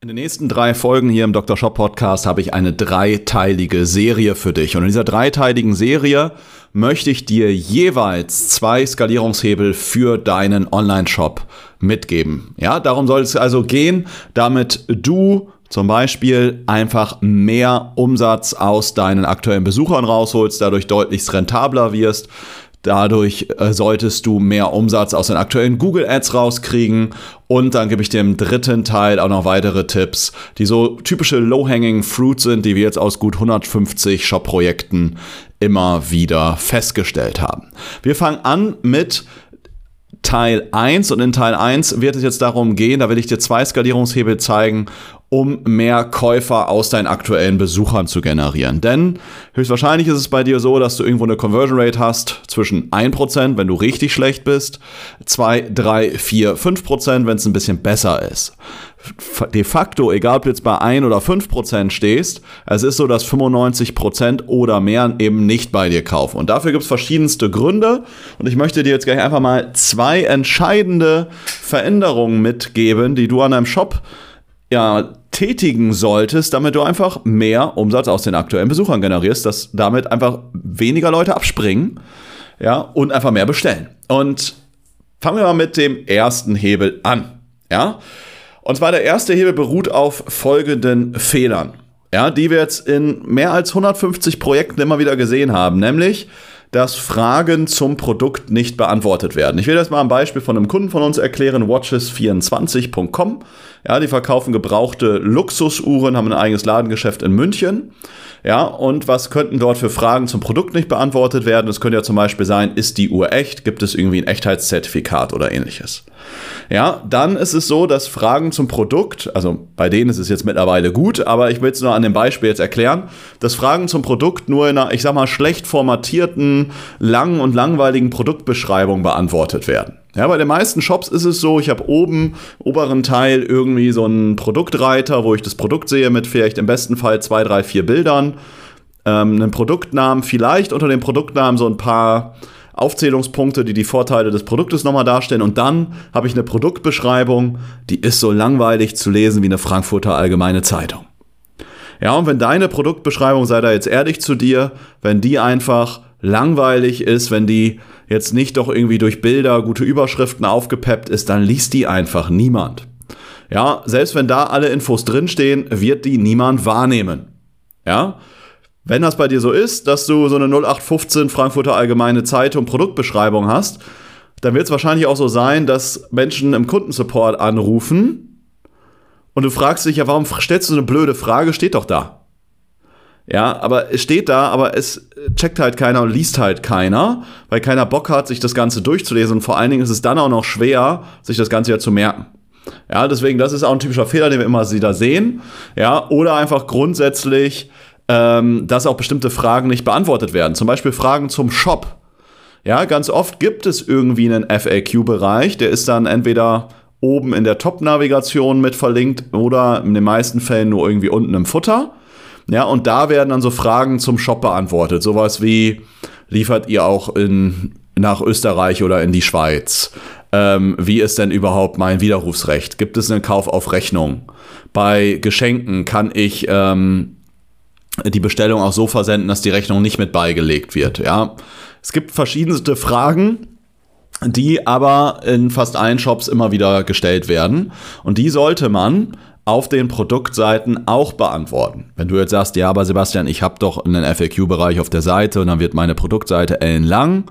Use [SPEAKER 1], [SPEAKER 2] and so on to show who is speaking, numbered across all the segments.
[SPEAKER 1] In den nächsten drei Folgen hier im Dr. Shop Podcast habe ich eine dreiteilige Serie für dich. Und in dieser dreiteiligen Serie möchte ich dir jeweils zwei Skalierungshebel für deinen Online-Shop mitgeben. Ja, darum soll es also gehen, damit du zum Beispiel einfach mehr Umsatz aus deinen aktuellen Besuchern rausholst, dadurch deutlichst rentabler wirst, Dadurch äh, solltest du mehr Umsatz aus den aktuellen Google Ads rauskriegen. Und dann gebe ich dir im dritten Teil auch noch weitere Tipps, die so typische Low-Hanging Fruit sind, die wir jetzt aus gut 150 Shop-Projekten immer wieder festgestellt haben. Wir fangen an mit Teil 1 und in Teil 1 wird es jetzt darum gehen, da will ich dir zwei Skalierungshebel zeigen um mehr Käufer aus deinen aktuellen Besuchern zu generieren. Denn höchstwahrscheinlich ist es bei dir so, dass du irgendwo eine Conversion Rate hast zwischen 1%, wenn du richtig schlecht bist, 2, 3, 4, 5%, wenn es ein bisschen besser ist. De facto, egal ob du jetzt bei 1 oder 5% stehst, es ist so, dass 95% oder mehr eben nicht bei dir kaufen. Und dafür gibt es verschiedenste Gründe. Und ich möchte dir jetzt gleich einfach mal zwei entscheidende Veränderungen mitgeben, die du an deinem Shop ja, tätigen solltest, damit du einfach mehr Umsatz aus den aktuellen Besuchern generierst, dass damit einfach weniger Leute abspringen, ja, und einfach mehr bestellen. Und fangen wir mal mit dem ersten Hebel an, ja. Und zwar der erste Hebel beruht auf folgenden Fehlern, ja, die wir jetzt in mehr als 150 Projekten immer wieder gesehen haben, nämlich dass Fragen zum Produkt nicht beantwortet werden. Ich will das mal am Beispiel von einem Kunden von uns erklären, watches24.com. Ja, die verkaufen gebrauchte Luxusuhren, haben ein eigenes Ladengeschäft in München. Ja, und was könnten dort für Fragen zum Produkt nicht beantwortet werden? Es könnte ja zum Beispiel sein, ist die Uhr echt? Gibt es irgendwie ein Echtheitszertifikat oder ähnliches? Ja, dann ist es so, dass Fragen zum Produkt, also bei denen ist es jetzt mittlerweile gut, aber ich will es nur an dem Beispiel jetzt erklären, dass Fragen zum Produkt nur in einer, ich sag mal, schlecht formatierten, langen und langweiligen Produktbeschreibung beantwortet werden. Ja, bei den meisten Shops ist es so, ich habe oben, oberen Teil irgendwie so einen Produktreiter, wo ich das Produkt sehe mit vielleicht im besten Fall zwei, drei, vier Bildern, ähm, einen Produktnamen, vielleicht unter dem Produktnamen so ein paar Aufzählungspunkte, die die Vorteile des Produktes nochmal darstellen. Und dann habe ich eine Produktbeschreibung, die ist so langweilig zu lesen wie eine Frankfurter Allgemeine Zeitung. Ja, und wenn deine Produktbeschreibung, sei da jetzt ehrlich zu dir, wenn die einfach langweilig ist, wenn die jetzt nicht doch irgendwie durch Bilder, gute Überschriften aufgepeppt ist, dann liest die einfach niemand. Ja, selbst wenn da alle Infos drinstehen, wird die niemand wahrnehmen. Ja, wenn das bei dir so ist, dass du so eine 0815 Frankfurter Allgemeine Zeitung Produktbeschreibung hast, dann wird es wahrscheinlich auch so sein, dass Menschen im Kundensupport anrufen und du fragst dich ja, warum stellst du so eine blöde Frage? Steht doch da. Ja, aber es steht da, aber es checkt halt keiner und liest halt keiner, weil keiner Bock hat, sich das Ganze durchzulesen und vor allen Dingen ist es dann auch noch schwer, sich das Ganze ja zu merken. Ja, deswegen, das ist auch ein typischer Fehler, den wir immer wieder sehen. Ja, oder einfach grundsätzlich ähm, dass auch bestimmte Fragen nicht beantwortet werden. Zum Beispiel Fragen zum Shop. Ja, ganz oft gibt es irgendwie einen FAQ-Bereich, der ist dann entweder oben in der Top-Navigation mit verlinkt oder in den meisten Fällen nur irgendwie unten im Futter. Ja, und da werden dann so Fragen zum Shop beantwortet. Sowas wie, liefert ihr auch in, nach Österreich oder in die Schweiz? Ähm, wie ist denn überhaupt mein Widerrufsrecht? Gibt es einen Kauf auf Rechnung? Bei Geschenken kann ich ähm, die Bestellung auch so versenden, dass die Rechnung nicht mit beigelegt wird. Ja, es gibt verschiedenste Fragen, die aber in fast allen Shops immer wieder gestellt werden und die sollte man auf den Produktseiten auch beantworten. Wenn du jetzt sagst, ja, aber Sebastian, ich habe doch einen FAQ-Bereich auf der Seite und dann wird meine Produktseite ellenlang,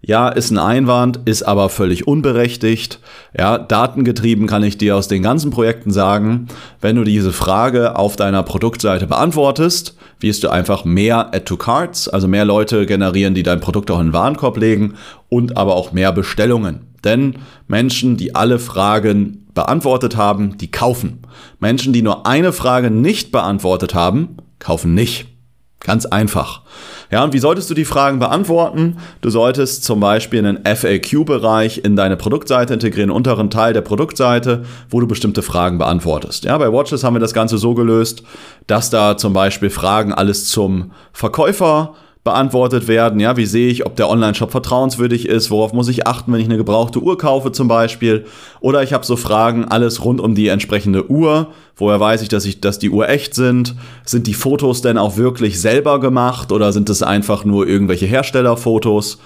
[SPEAKER 1] ja, ist ein Einwand, ist aber völlig unberechtigt. Ja, datengetrieben kann ich dir aus den ganzen Projekten sagen, wenn du diese Frage auf deiner Produktseite beantwortest, wirst du einfach mehr Add to Cards, also mehr Leute generieren, die dein Produkt auch in den Warenkorb legen und aber auch mehr Bestellungen. Denn Menschen, die alle Fragen beantwortet haben, die kaufen. Menschen, die nur eine Frage nicht beantwortet haben, kaufen nicht. Ganz einfach. Ja, und wie solltest du die Fragen beantworten? Du solltest zum Beispiel einen FAQ-Bereich in deine Produktseite integrieren, unteren Teil der Produktseite, wo du bestimmte Fragen beantwortest. Ja, bei Watches haben wir das Ganze so gelöst, dass da zum Beispiel Fragen alles zum Verkäufer beantwortet werden. Ja, wie sehe ich, ob der Online-Shop vertrauenswürdig ist? Worauf muss ich achten, wenn ich eine gebrauchte Uhr kaufe zum Beispiel? Oder ich habe so Fragen, alles rund um die entsprechende Uhr. Woher weiß ich, dass ich, dass die Uhr echt sind? Sind die Fotos denn auch wirklich selber gemacht oder sind es einfach nur irgendwelche Herstellerfotos?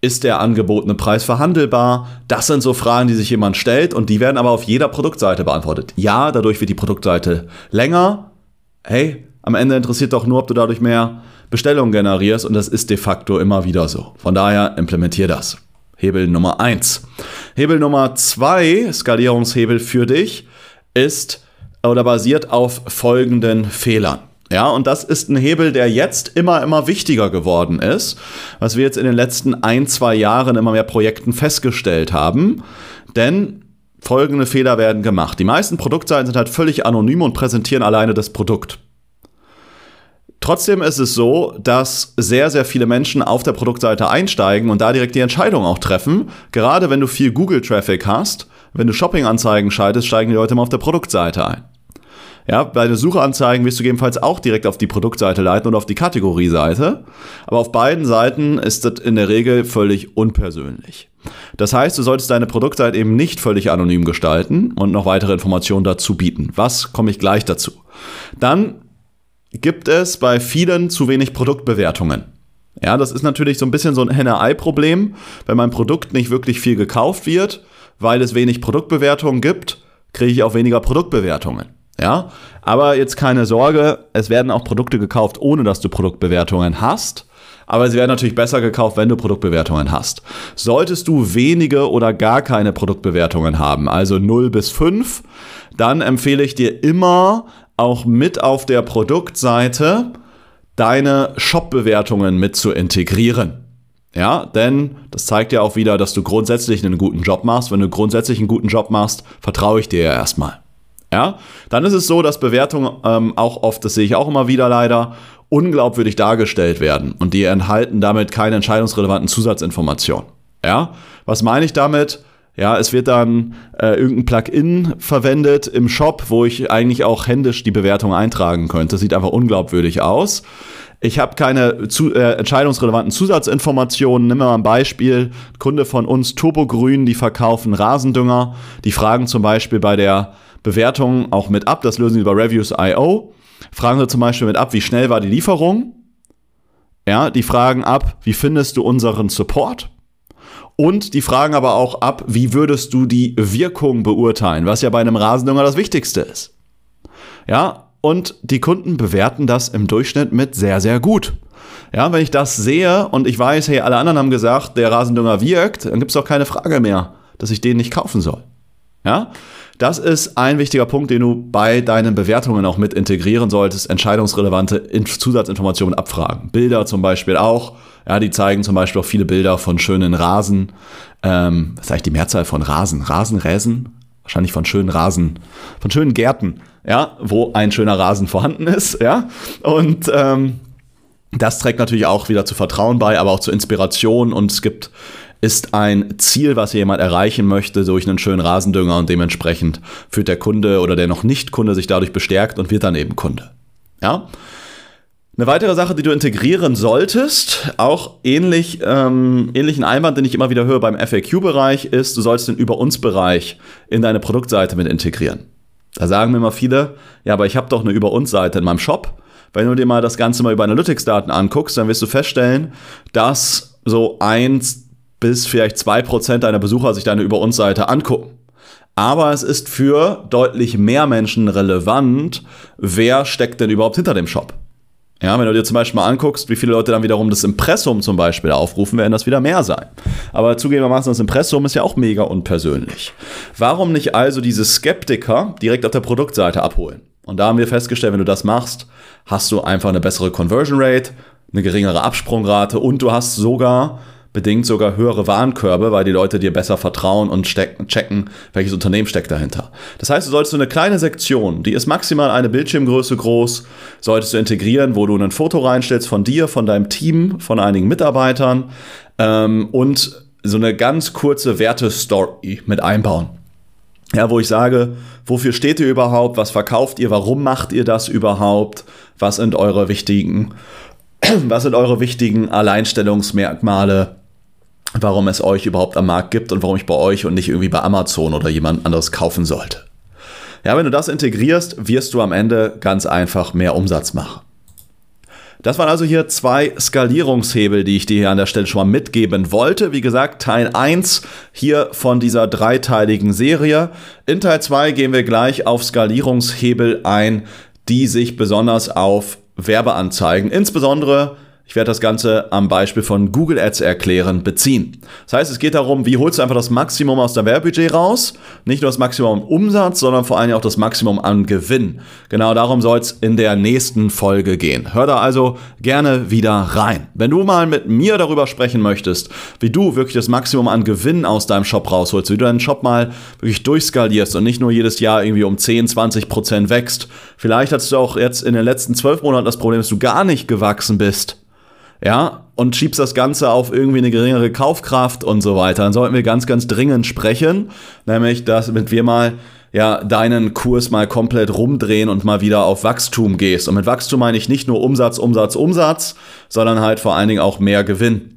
[SPEAKER 1] Ist der angebotene Preis verhandelbar? Das sind so Fragen, die sich jemand stellt und die werden aber auf jeder Produktseite beantwortet. Ja, dadurch wird die Produktseite länger. Hey, am Ende interessiert doch nur, ob du dadurch mehr Bestellungen generierst und das ist de facto immer wieder so. Von daher implementier das. Hebel Nummer 1. Hebel Nummer 2, Skalierungshebel für dich, ist oder basiert auf folgenden Fehlern. Ja, und das ist ein Hebel, der jetzt immer, immer wichtiger geworden ist, was wir jetzt in den letzten ein, zwei Jahren immer mehr Projekten festgestellt haben. Denn folgende Fehler werden gemacht. Die meisten Produktseiten sind halt völlig anonym und präsentieren alleine das Produkt. Trotzdem ist es so, dass sehr, sehr viele Menschen auf der Produktseite einsteigen und da direkt die Entscheidung auch treffen. Gerade wenn du viel Google-Traffic hast, wenn du Shopping-Anzeigen schaltest, steigen die Leute immer auf der Produktseite ein. Ja, bei den Suchanzeigen wirst du gegebenenfalls auch direkt auf die Produktseite leiten und auf die Kategorieseite. Aber auf beiden Seiten ist das in der Regel völlig unpersönlich. Das heißt, du solltest deine Produktseite eben nicht völlig anonym gestalten und noch weitere Informationen dazu bieten. Was komme ich gleich dazu? Dann gibt es bei vielen zu wenig Produktbewertungen. Ja, das ist natürlich so ein bisschen so ein Henne-Ei-Problem. Wenn mein Produkt nicht wirklich viel gekauft wird, weil es wenig Produktbewertungen gibt, kriege ich auch weniger Produktbewertungen. Ja, aber jetzt keine Sorge, es werden auch Produkte gekauft, ohne dass du Produktbewertungen hast. Aber sie werden natürlich besser gekauft, wenn du Produktbewertungen hast. Solltest du wenige oder gar keine Produktbewertungen haben, also 0 bis 5, dann empfehle ich dir immer auch mit auf der Produktseite deine Shop-Bewertungen mit zu integrieren. Ja, denn das zeigt ja auch wieder, dass du grundsätzlich einen guten Job machst. Wenn du grundsätzlich einen guten Job machst, vertraue ich dir ja erstmal. Ja, dann ist es so, dass Bewertungen ähm, auch oft, das sehe ich auch immer wieder leider, unglaubwürdig dargestellt werden und die enthalten damit keine entscheidungsrelevanten Zusatzinformationen. Ja, was meine ich damit? Ja, es wird dann äh, irgendein Plugin verwendet im Shop, wo ich eigentlich auch händisch die Bewertung eintragen könnte. Sieht einfach unglaubwürdig aus. Ich habe keine zu, äh, entscheidungsrelevanten Zusatzinformationen. Nimm mal ein Beispiel. Kunde von uns, Turbogrün, die verkaufen Rasendünger. Die fragen zum Beispiel bei der Bewertung auch mit ab. Das lösen sie über Reviews.io. Fragen sie zum Beispiel mit ab, wie schnell war die Lieferung. Ja, die fragen ab, wie findest du unseren Support? Und die fragen aber auch ab, wie würdest du die Wirkung beurteilen, was ja bei einem Rasendünger das Wichtigste ist. Ja, und die Kunden bewerten das im Durchschnitt mit sehr, sehr gut. Ja, wenn ich das sehe und ich weiß, hey, alle anderen haben gesagt, der Rasendünger wirkt, dann gibt es auch keine Frage mehr, dass ich den nicht kaufen soll. Ja, das ist ein wichtiger Punkt, den du bei deinen Bewertungen auch mit integrieren solltest. Entscheidungsrelevante Zusatzinformationen abfragen. Bilder zum Beispiel auch. Ja, die zeigen zum Beispiel auch viele Bilder von schönen Rasen. Ähm, was ist eigentlich die Mehrzahl von Rasen? Rasenräsen? Wahrscheinlich von schönen Rasen, von schönen Gärten, ja, wo ein schöner Rasen vorhanden ist, ja. Und ähm, das trägt natürlich auch wieder zu Vertrauen bei, aber auch zu Inspiration und es gibt ist ein Ziel, was jemand erreichen möchte durch einen schönen Rasendünger und dementsprechend führt der Kunde oder der noch nicht Kunde sich dadurch bestärkt und wird dann eben Kunde. Ja. Eine weitere Sache, die du integrieren solltest, auch ähnlich, ähm, ähnlichen Einwand, den ich immer wieder höre beim FAQ-Bereich, ist, du sollst den Über-uns-Bereich in deine Produktseite mit integrieren. Da sagen mir immer viele, ja, aber ich habe doch eine Über-uns-Seite in meinem Shop. Wenn du dir mal das Ganze mal über Analytics-Daten anguckst, dann wirst du feststellen, dass so eins bis vielleicht 2% deiner Besucher sich deine Über uns Seite angucken. Aber es ist für deutlich mehr Menschen relevant, wer steckt denn überhaupt hinter dem Shop. Ja, wenn du dir zum Beispiel mal anguckst, wie viele Leute dann wiederum das Impressum zum Beispiel aufrufen, werden das wieder mehr sein. Aber zugegebenermaßen, das Impressum ist ja auch mega unpersönlich. Warum nicht also diese Skeptiker direkt auf der Produktseite abholen? Und da haben wir festgestellt, wenn du das machst, hast du einfach eine bessere Conversion Rate, eine geringere Absprungrate und du hast sogar bedingt sogar höhere Warenkörbe, weil die Leute dir besser vertrauen und checken, welches Unternehmen steckt dahinter. Das heißt, du solltest so eine kleine Sektion, die ist maximal eine Bildschirmgröße groß, solltest du integrieren, wo du ein Foto reinstellst von dir, von deinem Team, von einigen Mitarbeitern ähm, und so eine ganz kurze Wertestory mit einbauen. Ja, wo ich sage, wofür steht ihr überhaupt, was verkauft ihr, warum macht ihr das überhaupt, was sind eure wichtigen, was sind eure wichtigen Alleinstellungsmerkmale, warum es euch überhaupt am Markt gibt und warum ich bei euch und nicht irgendwie bei Amazon oder jemand anderes kaufen sollte. Ja, wenn du das integrierst, wirst du am Ende ganz einfach mehr Umsatz machen. Das waren also hier zwei Skalierungshebel, die ich dir hier an der Stelle schon mal mitgeben wollte. Wie gesagt, Teil 1 hier von dieser dreiteiligen Serie. In Teil 2 gehen wir gleich auf Skalierungshebel ein, die sich besonders auf Werbeanzeigen, insbesondere ich werde das Ganze am Beispiel von Google Ads erklären, beziehen. Das heißt, es geht darum, wie holst du einfach das Maximum aus deinem Werbebudget raus? Nicht nur das Maximum an Umsatz, sondern vor allem auch das Maximum an Gewinn. Genau darum soll es in der nächsten Folge gehen. Hör da also gerne wieder rein. Wenn du mal mit mir darüber sprechen möchtest, wie du wirklich das Maximum an Gewinn aus deinem Shop rausholst, wie du deinen Shop mal wirklich durchskalierst und nicht nur jedes Jahr irgendwie um 10, 20 Prozent wächst. Vielleicht hast du auch jetzt in den letzten zwölf Monaten das Problem, dass du gar nicht gewachsen bist ja, und schiebst das Ganze auf irgendwie eine geringere Kaufkraft und so weiter, dann sollten wir ganz, ganz dringend sprechen, nämlich, dass mit wir mal ja, deinen Kurs mal komplett rumdrehen und mal wieder auf Wachstum gehst. Und mit Wachstum meine ich nicht nur Umsatz, Umsatz, Umsatz, sondern halt vor allen Dingen auch mehr Gewinn.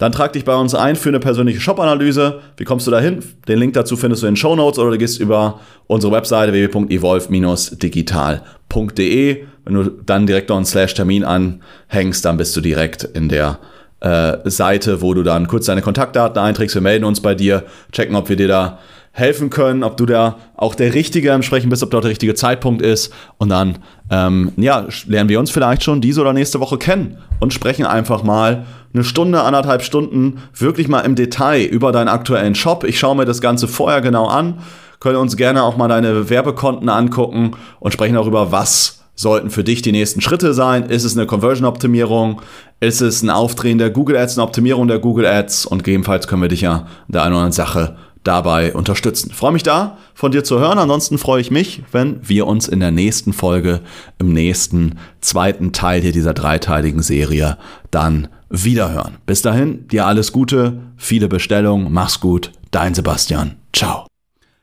[SPEAKER 1] Dann trag dich bei uns ein für eine persönliche Shop-Analyse. Wie kommst du dahin? Den Link dazu findest du in den Show Notes oder du gehst über unsere Webseite www.evolve-digital.de. Wenn du dann direkt noch einen Slash-Termin anhängst, dann bist du direkt in der äh, Seite, wo du dann kurz deine Kontaktdaten einträgst. Wir melden uns bei dir, checken, ob wir dir da helfen können, ob du da auch der Richtige am Sprechen bist, ob dort der richtige Zeitpunkt ist. Und dann, ähm, ja, lernen wir uns vielleicht schon diese oder nächste Woche kennen und sprechen einfach mal eine Stunde, anderthalb Stunden wirklich mal im Detail über deinen aktuellen Shop. Ich schaue mir das Ganze vorher genau an, können uns gerne auch mal deine Werbekonten angucken und sprechen darüber, was sollten für dich die nächsten Schritte sein. Ist es eine Conversion-Optimierung? Ist es ein Aufdrehen der Google Ads, eine Optimierung der Google Ads? Und gegebenenfalls können wir dich ja in der einen oder anderen Sache dabei unterstützen. freue mich da, von dir zu hören. Ansonsten freue ich mich, wenn wir uns in der nächsten Folge, im nächsten zweiten Teil hier dieser dreiteiligen Serie dann wiederhören. Bis dahin, dir alles Gute, viele Bestellungen, mach's gut, dein Sebastian. Ciao.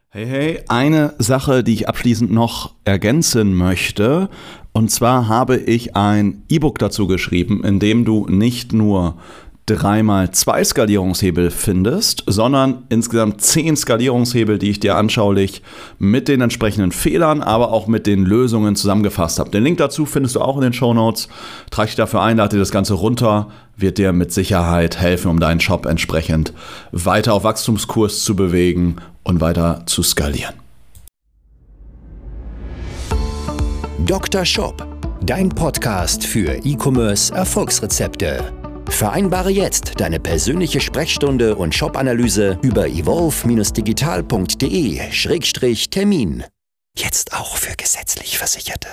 [SPEAKER 1] Hey, hey, eine Sache, die ich abschließend noch ergänzen möchte. Und zwar habe ich ein E-Book dazu geschrieben, in dem du nicht nur dreimal zwei Skalierungshebel findest, sondern insgesamt zehn Skalierungshebel, die ich dir anschaulich mit den entsprechenden Fehlern, aber auch mit den Lösungen zusammengefasst habe. Den Link dazu findest du auch in den Show Notes. Trage dich dafür ein, lade dir das Ganze runter, wird dir mit Sicherheit helfen, um deinen Shop entsprechend weiter auf Wachstumskurs zu bewegen und weiter zu skalieren.
[SPEAKER 2] Dr. Shop, dein Podcast für E-Commerce Erfolgsrezepte. Vereinbare jetzt deine persönliche Sprechstunde und Shop-Analyse über evolve-digital.de-termin. Jetzt auch für gesetzlich Versicherte.